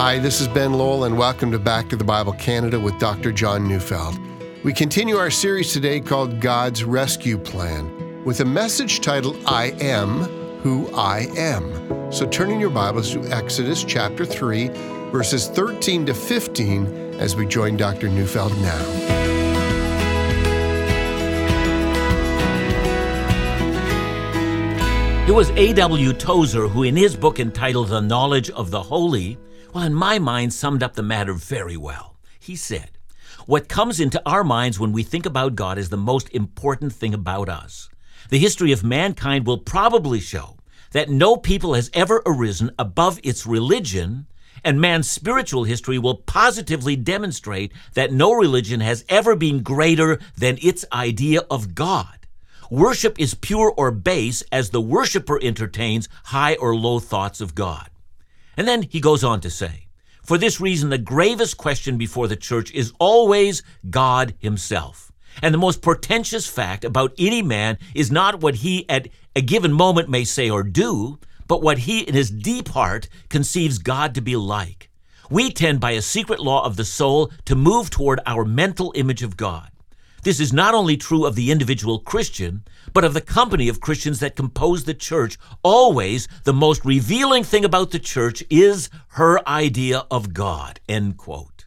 Hi, this is Ben Lowell, and welcome to Back to the Bible Canada with Dr. John Neufeld. We continue our series today called God's Rescue Plan with a message titled I Am Who I Am. So turn in your Bibles to Exodus chapter 3, verses 13 to 15 as we join Dr. Neufeld now. It was A.W. Tozer who, in his book entitled The Knowledge of the Holy, well, in my mind, summed up the matter very well. He said, What comes into our minds when we think about God is the most important thing about us. The history of mankind will probably show that no people has ever arisen above its religion, and man's spiritual history will positively demonstrate that no religion has ever been greater than its idea of God. Worship is pure or base as the worshiper entertains high or low thoughts of God. And then he goes on to say, For this reason, the gravest question before the church is always God himself. And the most portentous fact about any man is not what he at a given moment may say or do, but what he in his deep heart conceives God to be like. We tend by a secret law of the soul to move toward our mental image of God. This is not only true of the individual Christian, but of the company of Christians that compose the church. Always, the most revealing thing about the church is her idea of God. End quote.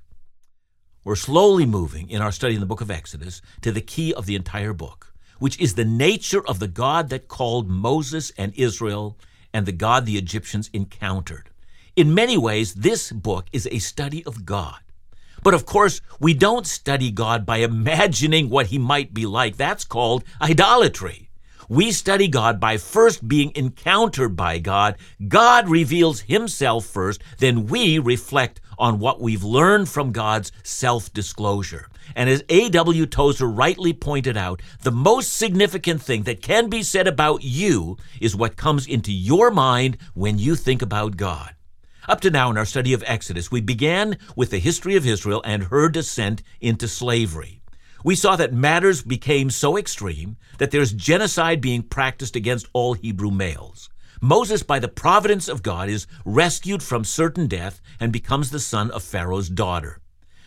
We're slowly moving in our study in the book of Exodus to the key of the entire book, which is the nature of the God that called Moses and Israel and the God the Egyptians encountered. In many ways, this book is a study of God. But of course, we don't study God by imagining what he might be like. That's called idolatry. We study God by first being encountered by God. God reveals himself first, then we reflect on what we've learned from God's self disclosure. And as A.W. Tozer rightly pointed out, the most significant thing that can be said about you is what comes into your mind when you think about God. Up to now in our study of Exodus, we began with the history of Israel and her descent into slavery. We saw that matters became so extreme that there's genocide being practiced against all Hebrew males. Moses, by the providence of God, is rescued from certain death and becomes the son of Pharaoh's daughter.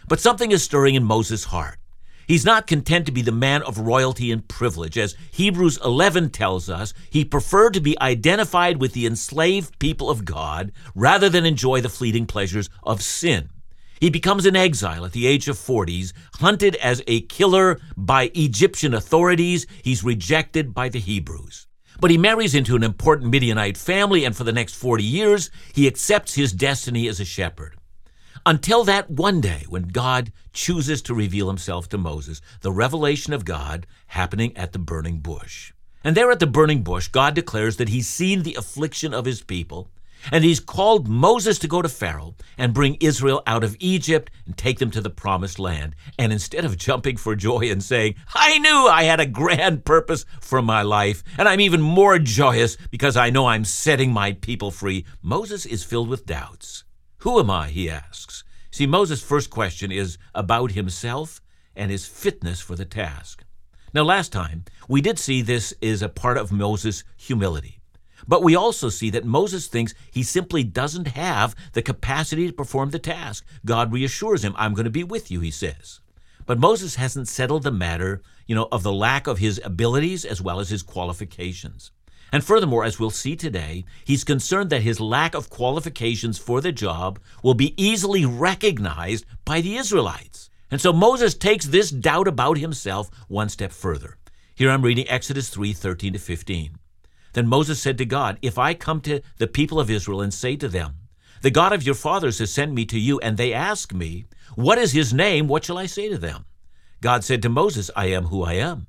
But something is stirring in Moses' heart. He's not content to be the man of royalty and privilege. As Hebrews 11 tells us, he preferred to be identified with the enslaved people of God rather than enjoy the fleeting pleasures of sin. He becomes an exile at the age of 40s, hunted as a killer by Egyptian authorities. He's rejected by the Hebrews. But he marries into an important Midianite family, and for the next 40 years, he accepts his destiny as a shepherd. Until that one day when God chooses to reveal himself to Moses, the revelation of God happening at the burning bush. And there at the burning bush, God declares that he's seen the affliction of his people, and he's called Moses to go to Pharaoh and bring Israel out of Egypt and take them to the promised land. And instead of jumping for joy and saying, I knew I had a grand purpose for my life, and I'm even more joyous because I know I'm setting my people free, Moses is filled with doubts. Who am I? he asks. See, Moses' first question is about himself and his fitness for the task. Now, last time, we did see this is a part of Moses' humility. But we also see that Moses thinks he simply doesn't have the capacity to perform the task. God reassures him, I'm going to be with you, he says. But Moses hasn't settled the matter, you know, of the lack of his abilities as well as his qualifications. And furthermore, as we'll see today, he's concerned that his lack of qualifications for the job will be easily recognized by the Israelites. And so Moses takes this doubt about himself one step further. Here I'm reading Exodus 3 13 to 15. Then Moses said to God, If I come to the people of Israel and say to them, The God of your fathers has sent me to you, and they ask me, What is his name? What shall I say to them? God said to Moses, I am who I am.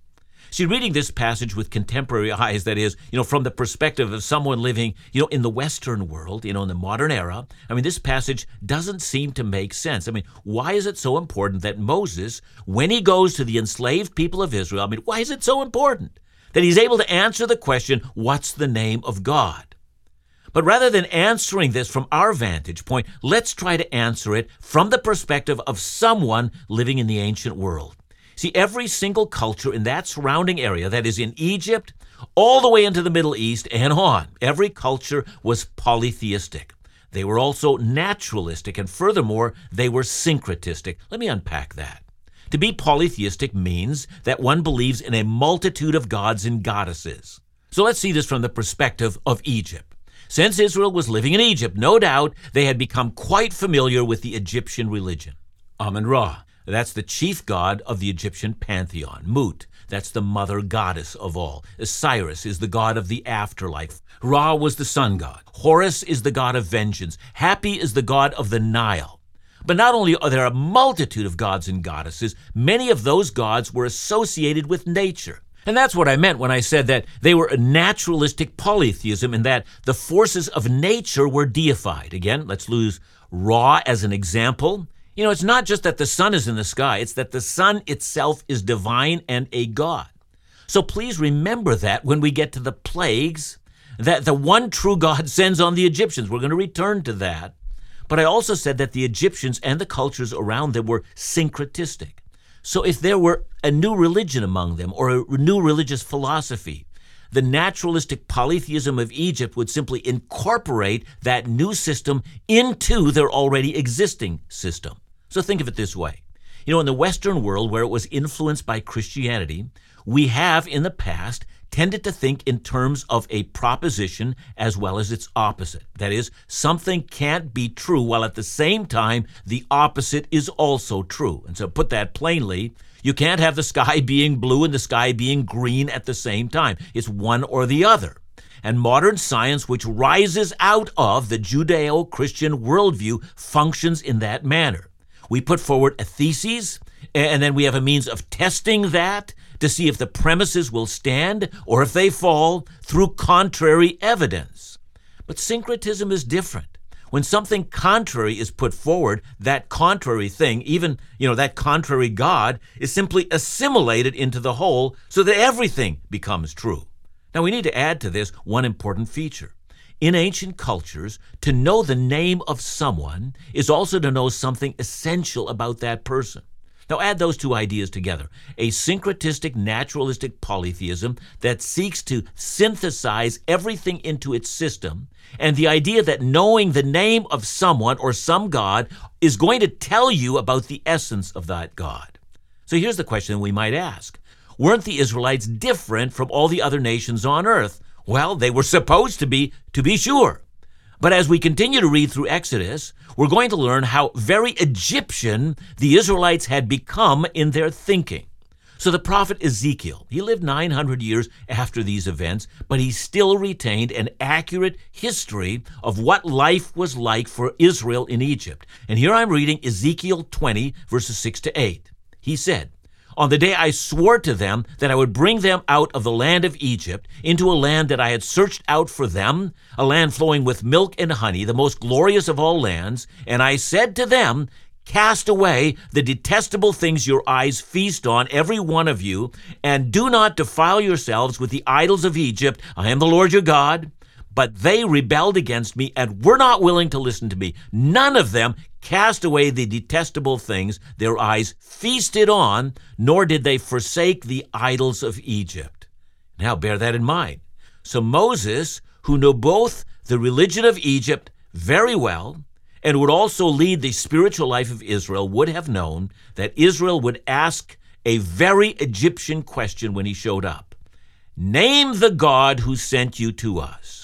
See, reading this passage with contemporary eyes, that is, you know, from the perspective of someone living, you know, in the Western world, you know, in the modern era, I mean, this passage doesn't seem to make sense. I mean, why is it so important that Moses, when he goes to the enslaved people of Israel, I mean, why is it so important? that he's able to answer the question, What's the name of God? But rather than answering this from our vantage point, let's try to answer it from the perspective of someone living in the ancient world. See, every single culture in that surrounding area, that is in Egypt, all the way into the Middle East and on, every culture was polytheistic. They were also naturalistic, and furthermore, they were syncretistic. Let me unpack that. To be polytheistic means that one believes in a multitude of gods and goddesses. So let's see this from the perspective of Egypt. Since Israel was living in Egypt, no doubt they had become quite familiar with the Egyptian religion. Amun Ra, that's the chief god of the Egyptian pantheon. Mut, that's the mother goddess of all. Osiris is the god of the afterlife. Ra was the sun god. Horus is the god of vengeance. Hapi is the god of the Nile. But not only are there a multitude of gods and goddesses, many of those gods were associated with nature. And that's what I meant when I said that they were a naturalistic polytheism in that the forces of nature were deified. Again, let's lose Ra as an example. You know, it's not just that the sun is in the sky, it's that the sun itself is divine and a god. So please remember that when we get to the plagues that the one true God sends on the Egyptians. We're going to return to that. But I also said that the Egyptians and the cultures around them were syncretistic. So if there were a new religion among them or a new religious philosophy, the naturalistic polytheism of Egypt would simply incorporate that new system into their already existing system. So think of it this way. You know, in the Western world where it was influenced by Christianity, we have in the past tended to think in terms of a proposition as well as its opposite. That is, something can't be true while at the same time the opposite is also true. And so, put that plainly, you can't have the sky being blue and the sky being green at the same time. It's one or the other. And modern science, which rises out of the Judeo Christian worldview, functions in that manner. We put forward a thesis, and then we have a means of testing that to see if the premises will stand or if they fall through contrary evidence. But syncretism is different. When something contrary is put forward, that contrary thing, even, you know, that contrary God, is simply assimilated into the whole so that everything becomes true. Now, we need to add to this one important feature. In ancient cultures, to know the name of someone is also to know something essential about that person. Now add those two ideas together a syncretistic naturalistic polytheism that seeks to synthesize everything into its system, and the idea that knowing the name of someone or some God is going to tell you about the essence of that God. So here's the question we might ask Weren't the Israelites different from all the other nations on earth? Well, they were supposed to be, to be sure. But as we continue to read through Exodus, we're going to learn how very Egyptian the Israelites had become in their thinking. So the prophet Ezekiel, he lived 900 years after these events, but he still retained an accurate history of what life was like for Israel in Egypt. And here I'm reading Ezekiel 20, verses 6 to 8. He said, on the day I swore to them that I would bring them out of the land of Egypt into a land that I had searched out for them, a land flowing with milk and honey, the most glorious of all lands. And I said to them, Cast away the detestable things your eyes feast on, every one of you, and do not defile yourselves with the idols of Egypt. I am the Lord your God. But they rebelled against me and were not willing to listen to me. None of them cast away the detestable things their eyes feasted on, nor did they forsake the idols of Egypt. Now bear that in mind. So Moses, who knew both the religion of Egypt very well and would also lead the spiritual life of Israel, would have known that Israel would ask a very Egyptian question when he showed up Name the God who sent you to us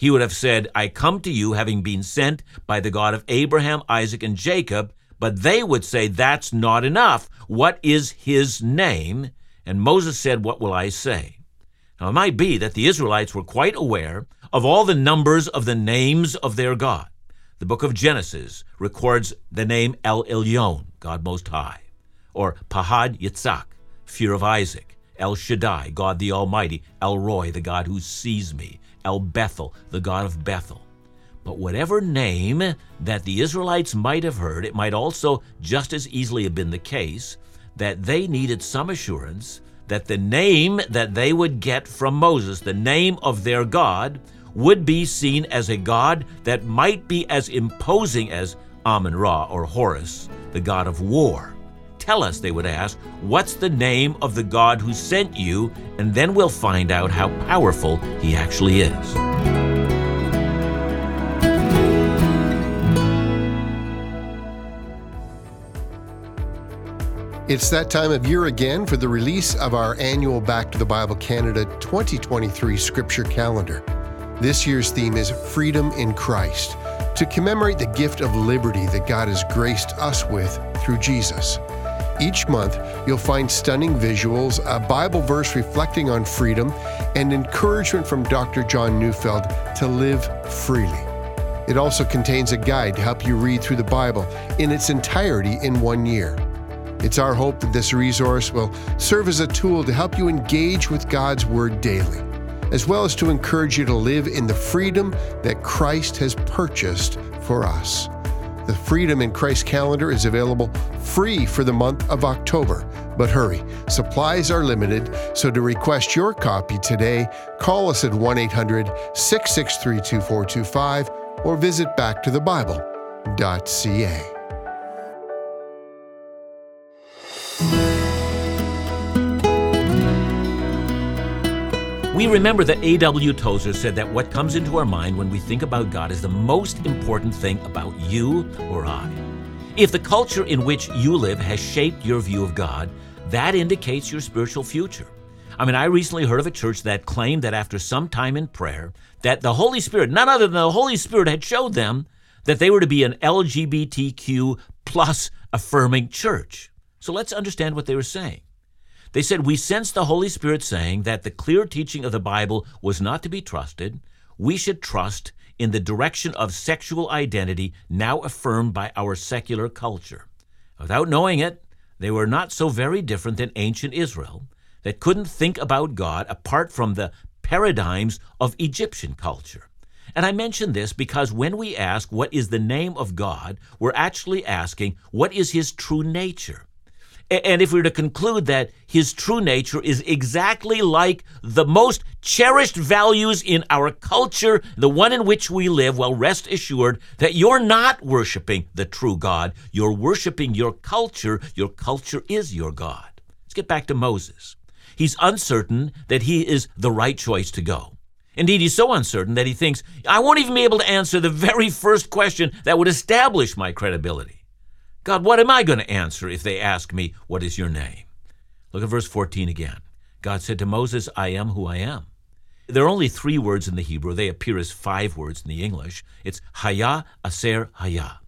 he would have said, I come to you having been sent by the God of Abraham, Isaac, and Jacob. But they would say, That's not enough. What is his name? And Moses said, What will I say? Now, it might be that the Israelites were quite aware of all the numbers of the names of their God. The book of Genesis records the name El Elyon, God Most High, or Pahad Yitzhak, fear of Isaac, El Shaddai, God the Almighty, El Roi, the God who sees me, El Bethel, the God of Bethel. But whatever name that the Israelites might have heard, it might also just as easily have been the case that they needed some assurance that the name that they would get from Moses, the name of their God, would be seen as a God that might be as imposing as Amun Ra or Horus, the god of war. Tell us, they would ask, what's the name of the God who sent you, and then we'll find out how powerful he actually is. It's that time of year again for the release of our annual Back to the Bible Canada 2023 Scripture Calendar. This year's theme is Freedom in Christ, to commemorate the gift of liberty that God has graced us with through Jesus. Each month, you'll find stunning visuals, a Bible verse reflecting on freedom, and encouragement from Dr. John Neufeld to live freely. It also contains a guide to help you read through the Bible in its entirety in one year. It's our hope that this resource will serve as a tool to help you engage with God's Word daily, as well as to encourage you to live in the freedom that Christ has purchased for us. The Freedom in Christ calendar is available free for the month of October. But hurry, supplies are limited, so to request your copy today, call us at 1 800 663 2425 or visit backtothebible.ca. We remember that A.W. Tozer said that what comes into our mind when we think about God is the most important thing about you or I. If the culture in which you live has shaped your view of God, that indicates your spiritual future. I mean, I recently heard of a church that claimed that after some time in prayer, that the Holy Spirit, none other than the Holy Spirit, had showed them that they were to be an LGBTQ plus affirming church. So let's understand what they were saying. They said, We sense the Holy Spirit saying that the clear teaching of the Bible was not to be trusted. We should trust in the direction of sexual identity now affirmed by our secular culture. Without knowing it, they were not so very different than ancient Israel that couldn't think about God apart from the paradigms of Egyptian culture. And I mention this because when we ask what is the name of God, we're actually asking what is his true nature. And if we were to conclude that his true nature is exactly like the most cherished values in our culture, the one in which we live, well, rest assured that you're not worshiping the true God. You're worshiping your culture. Your culture is your God. Let's get back to Moses. He's uncertain that he is the right choice to go. Indeed, he's so uncertain that he thinks, I won't even be able to answer the very first question that would establish my credibility. God, what am I going to answer if they ask me, What is your name? Look at verse 14 again. God said to Moses, I am who I am. There are only three words in the Hebrew. They appear as five words in the English. It's Haya, Aser, Haya.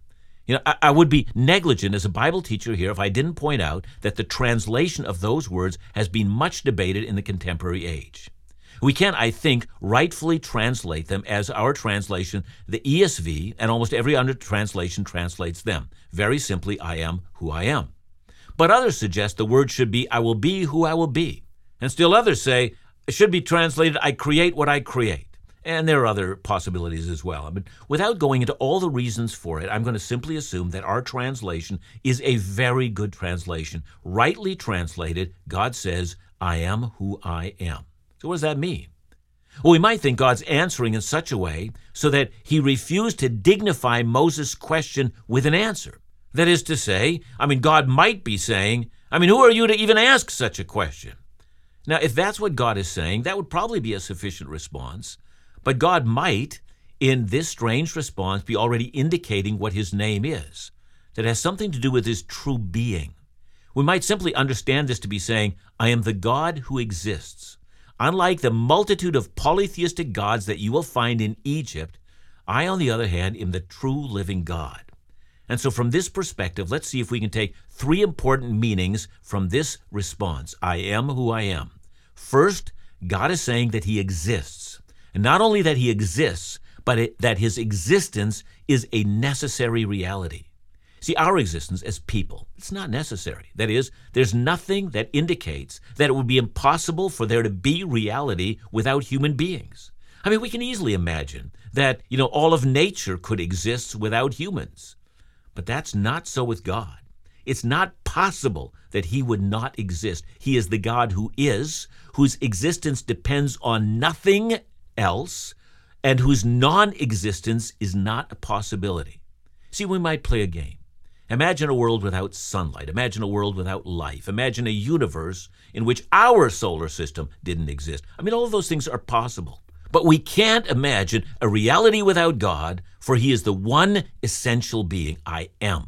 You know, I, I, would be negligent as a Bible teacher here if I didn't point out that the translation of those words has been much debated in the contemporary age. We can, I think, rightfully translate them as our translation, the ESV, and almost every other translation translates them. Very simply, I am who I am. But others suggest the word should be, I will be who I will be. And still others say, it should be translated, I create what I create. And there are other possibilities as well. But without going into all the reasons for it, I'm going to simply assume that our translation is a very good translation. Rightly translated, God says, I am who I am. So, what does that mean? Well, we might think God's answering in such a way so that he refused to dignify Moses' question with an answer. That is to say, I mean, God might be saying, I mean, who are you to even ask such a question? Now, if that's what God is saying, that would probably be a sufficient response. But God might, in this strange response, be already indicating what his name is, that has something to do with his true being. We might simply understand this to be saying, I am the God who exists. Unlike the multitude of polytheistic gods that you will find in Egypt, I, on the other hand, am the true living God. And so, from this perspective, let's see if we can take three important meanings from this response I am who I am. First, God is saying that He exists. And not only that He exists, but it, that His existence is a necessary reality. See, our existence as people, it's not necessary. That is, there's nothing that indicates that it would be impossible for there to be reality without human beings. I mean, we can easily imagine that, you know, all of nature could exist without humans. But that's not so with God. It's not possible that he would not exist. He is the God who is, whose existence depends on nothing else, and whose non existence is not a possibility. See, we might play a game. Imagine a world without sunlight. Imagine a world without life. Imagine a universe in which our solar system didn't exist. I mean, all of those things are possible. But we can't imagine a reality without God, for He is the one essential being I am.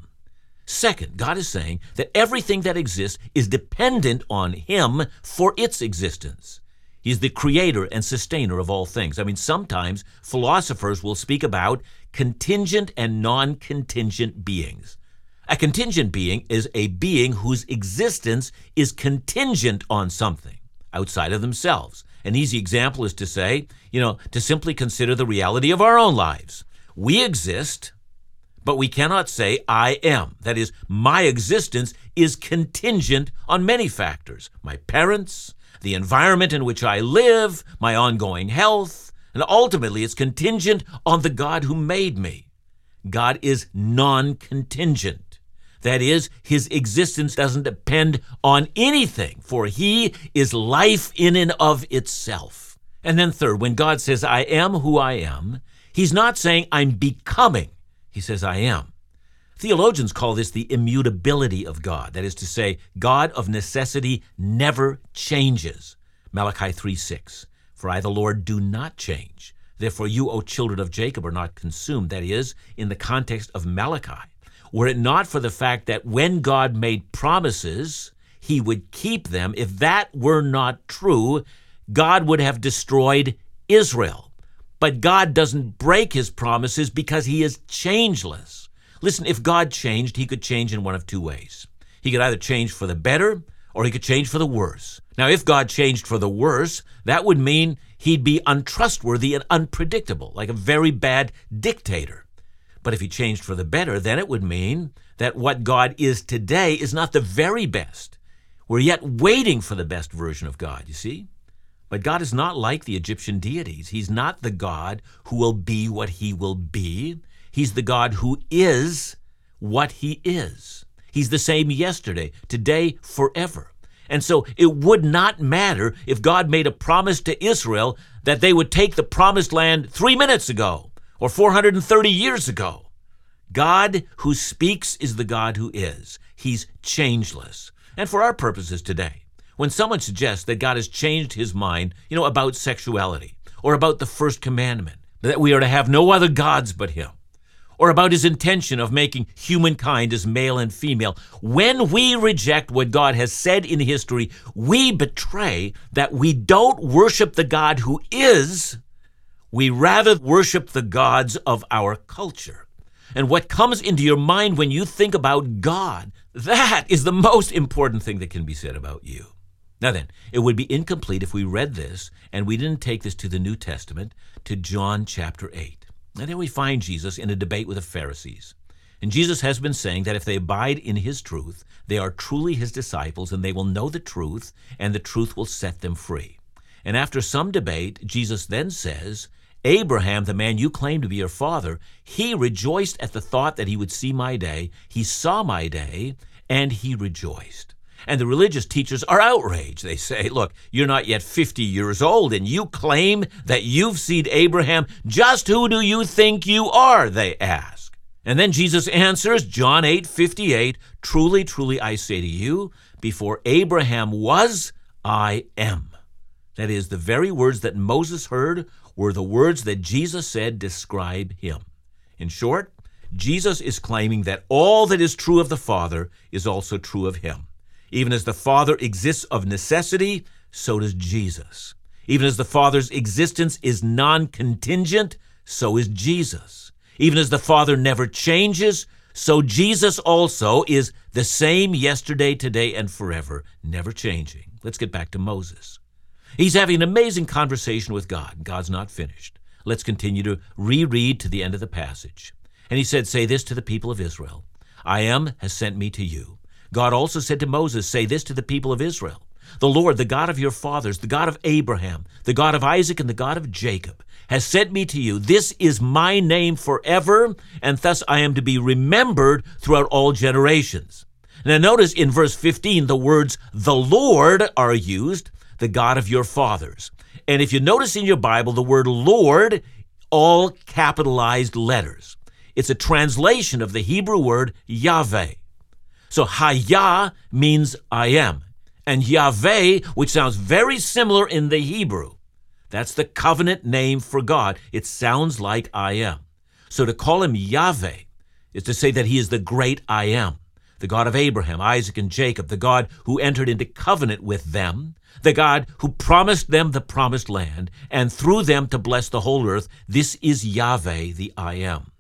Second, God is saying that everything that exists is dependent on Him for its existence. He's the creator and sustainer of all things. I mean, sometimes philosophers will speak about contingent and non contingent beings. A contingent being is a being whose existence is contingent on something outside of themselves. An easy example is to say, you know, to simply consider the reality of our own lives. We exist but we cannot say, I am. That is, my existence is contingent on many factors my parents, the environment in which I live, my ongoing health, and ultimately it's contingent on the God who made me. God is non contingent. That is, his existence doesn't depend on anything, for he is life in and of itself. And then, third, when God says, I am who I am, he's not saying I'm becoming. He says, I am. Theologians call this the immutability of God. That is to say, God of necessity never changes. Malachi 3 6. For I, the Lord, do not change. Therefore, you, O children of Jacob, are not consumed. That is, in the context of Malachi. Were it not for the fact that when God made promises, he would keep them, if that were not true, God would have destroyed Israel. But God doesn't break his promises because he is changeless. Listen, if God changed, he could change in one of two ways. He could either change for the better or he could change for the worse. Now, if God changed for the worse, that would mean he'd be untrustworthy and unpredictable, like a very bad dictator. But if he changed for the better, then it would mean that what God is today is not the very best. We're yet waiting for the best version of God, you see? But God is not like the Egyptian deities. He's not the God who will be what he will be. He's the God who is what he is. He's the same yesterday, today, forever. And so it would not matter if God made a promise to Israel that they would take the promised land three minutes ago or 430 years ago. God who speaks is the God who is. He's changeless. And for our purposes today, when someone suggests that God has changed his mind, you know, about sexuality, or about the first commandment, that we are to have no other gods but him, or about his intention of making humankind as male and female, when we reject what God has said in history, we betray that we don't worship the God who is, we rather worship the gods of our culture. And what comes into your mind when you think about God, that is the most important thing that can be said about you. Now then, it would be incomplete if we read this and we didn't take this to the New Testament, to John chapter 8. And there we find Jesus in a debate with the Pharisees. And Jesus has been saying that if they abide in his truth, they are truly his disciples and they will know the truth, and the truth will set them free. And after some debate, Jesus then says, Abraham, the man you claim to be your father, he rejoiced at the thought that he would see my day. He saw my day, and he rejoiced. And the religious teachers are outraged. They say, Look, you're not yet 50 years old, and you claim that you've seen Abraham. Just who do you think you are? They ask. And then Jesus answers, John 8 58, Truly, truly, I say to you, before Abraham was, I am. That is, the very words that Moses heard were the words that Jesus said describe him. In short, Jesus is claiming that all that is true of the Father is also true of him. Even as the Father exists of necessity, so does Jesus. Even as the Father's existence is non contingent, so is Jesus. Even as the Father never changes, so Jesus also is the same yesterday, today, and forever, never changing. Let's get back to Moses. He's having an amazing conversation with God. God's not finished. Let's continue to reread to the end of the passage. And he said, Say this to the people of Israel I am has sent me to you. God also said to Moses, Say this to the people of Israel The Lord, the God of your fathers, the God of Abraham, the God of Isaac, and the God of Jacob, has sent me to you. This is my name forever, and thus I am to be remembered throughout all generations. Now, notice in verse 15, the words the Lord are used, the God of your fathers. And if you notice in your Bible, the word Lord, all capitalized letters. It's a translation of the Hebrew word Yahweh. So Hayah means I am. And Yahweh, which sounds very similar in the Hebrew, that's the covenant name for God. It sounds like I am. So to call him Yahweh is to say that he is the great I am, the God of Abraham, Isaac, and Jacob, the God who entered into covenant with them, the God who promised them the promised land, and through them to bless the whole earth. This is Yahweh, the I am.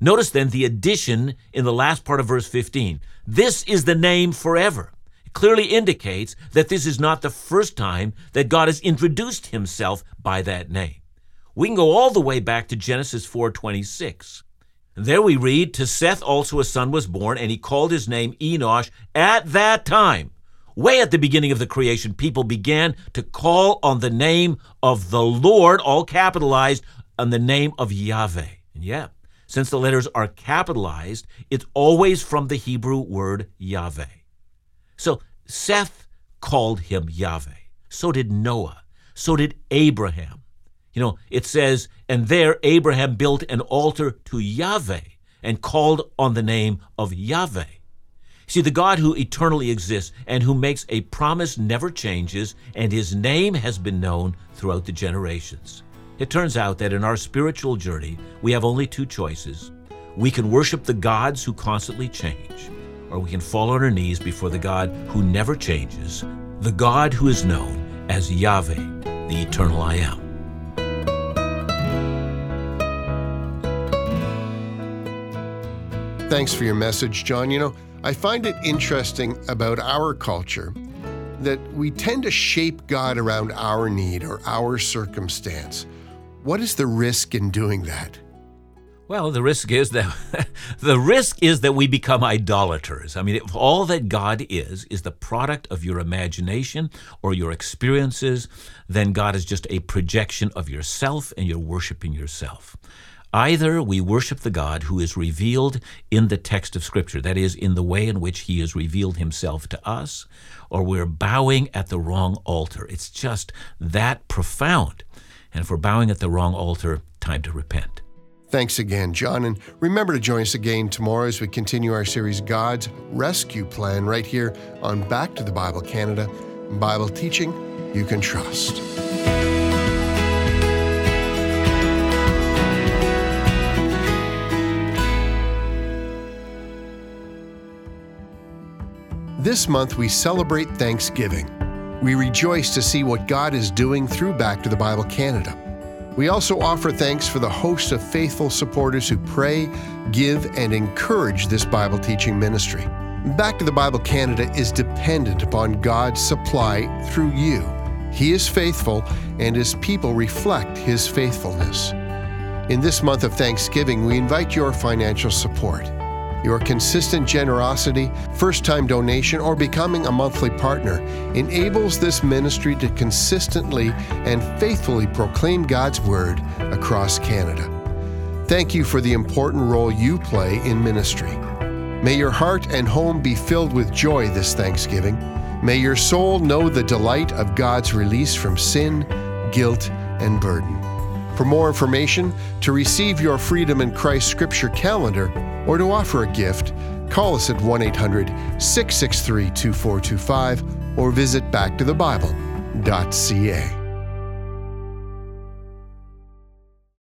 Notice then the addition in the last part of verse 15. This is the name forever. It clearly indicates that this is not the first time that God has introduced himself by that name. We can go all the way back to Genesis 4:26. There we read, To Seth also a son was born, and he called his name Enosh. At that time, way at the beginning of the creation, people began to call on the name of the Lord, all capitalized, on the name of Yahweh. And yeah, since the letters are capitalized, it's always from the Hebrew word Yahweh. So Seth called him Yahweh. So did Noah. So did Abraham. You know, it says, and there Abraham built an altar to Yahweh and called on the name of Yahweh. See, the God who eternally exists and who makes a promise never changes, and his name has been known throughout the generations. It turns out that in our spiritual journey, we have only two choices. We can worship the gods who constantly change, or we can fall on our knees before the God who never changes, the God who is known as Yahweh, the eternal I am. Thanks for your message, John. You know, I find it interesting about our culture that we tend to shape God around our need or our circumstance. What is the risk in doing that? Well, the risk is that the risk is that we become idolaters. I mean, if all that God is is the product of your imagination or your experiences, then God is just a projection of yourself and you're worshiping yourself. Either we worship the God who is revealed in the text of Scripture, that is, in the way in which He has revealed Himself to us, or we're bowing at the wrong altar. It's just that profound. And if we're bowing at the wrong altar, time to repent. Thanks again, John. And remember to join us again tomorrow as we continue our series, God's Rescue Plan, right here on Back to the Bible Canada Bible teaching you can trust. This month we celebrate Thanksgiving. We rejoice to see what God is doing through Back to the Bible Canada. We also offer thanks for the host of faithful supporters who pray, give, and encourage this Bible teaching ministry. Back to the Bible Canada is dependent upon God's supply through you. He is faithful, and His people reflect His faithfulness. In this month of Thanksgiving, we invite your financial support. Your consistent generosity, first time donation, or becoming a monthly partner enables this ministry to consistently and faithfully proclaim God's Word across Canada. Thank you for the important role you play in ministry. May your heart and home be filled with joy this Thanksgiving. May your soul know the delight of God's release from sin, guilt, and burden. For more information, to receive your Freedom in Christ Scripture calendar, or to offer a gift, call us at 1 800 663 2425 or visit backtothebible.ca.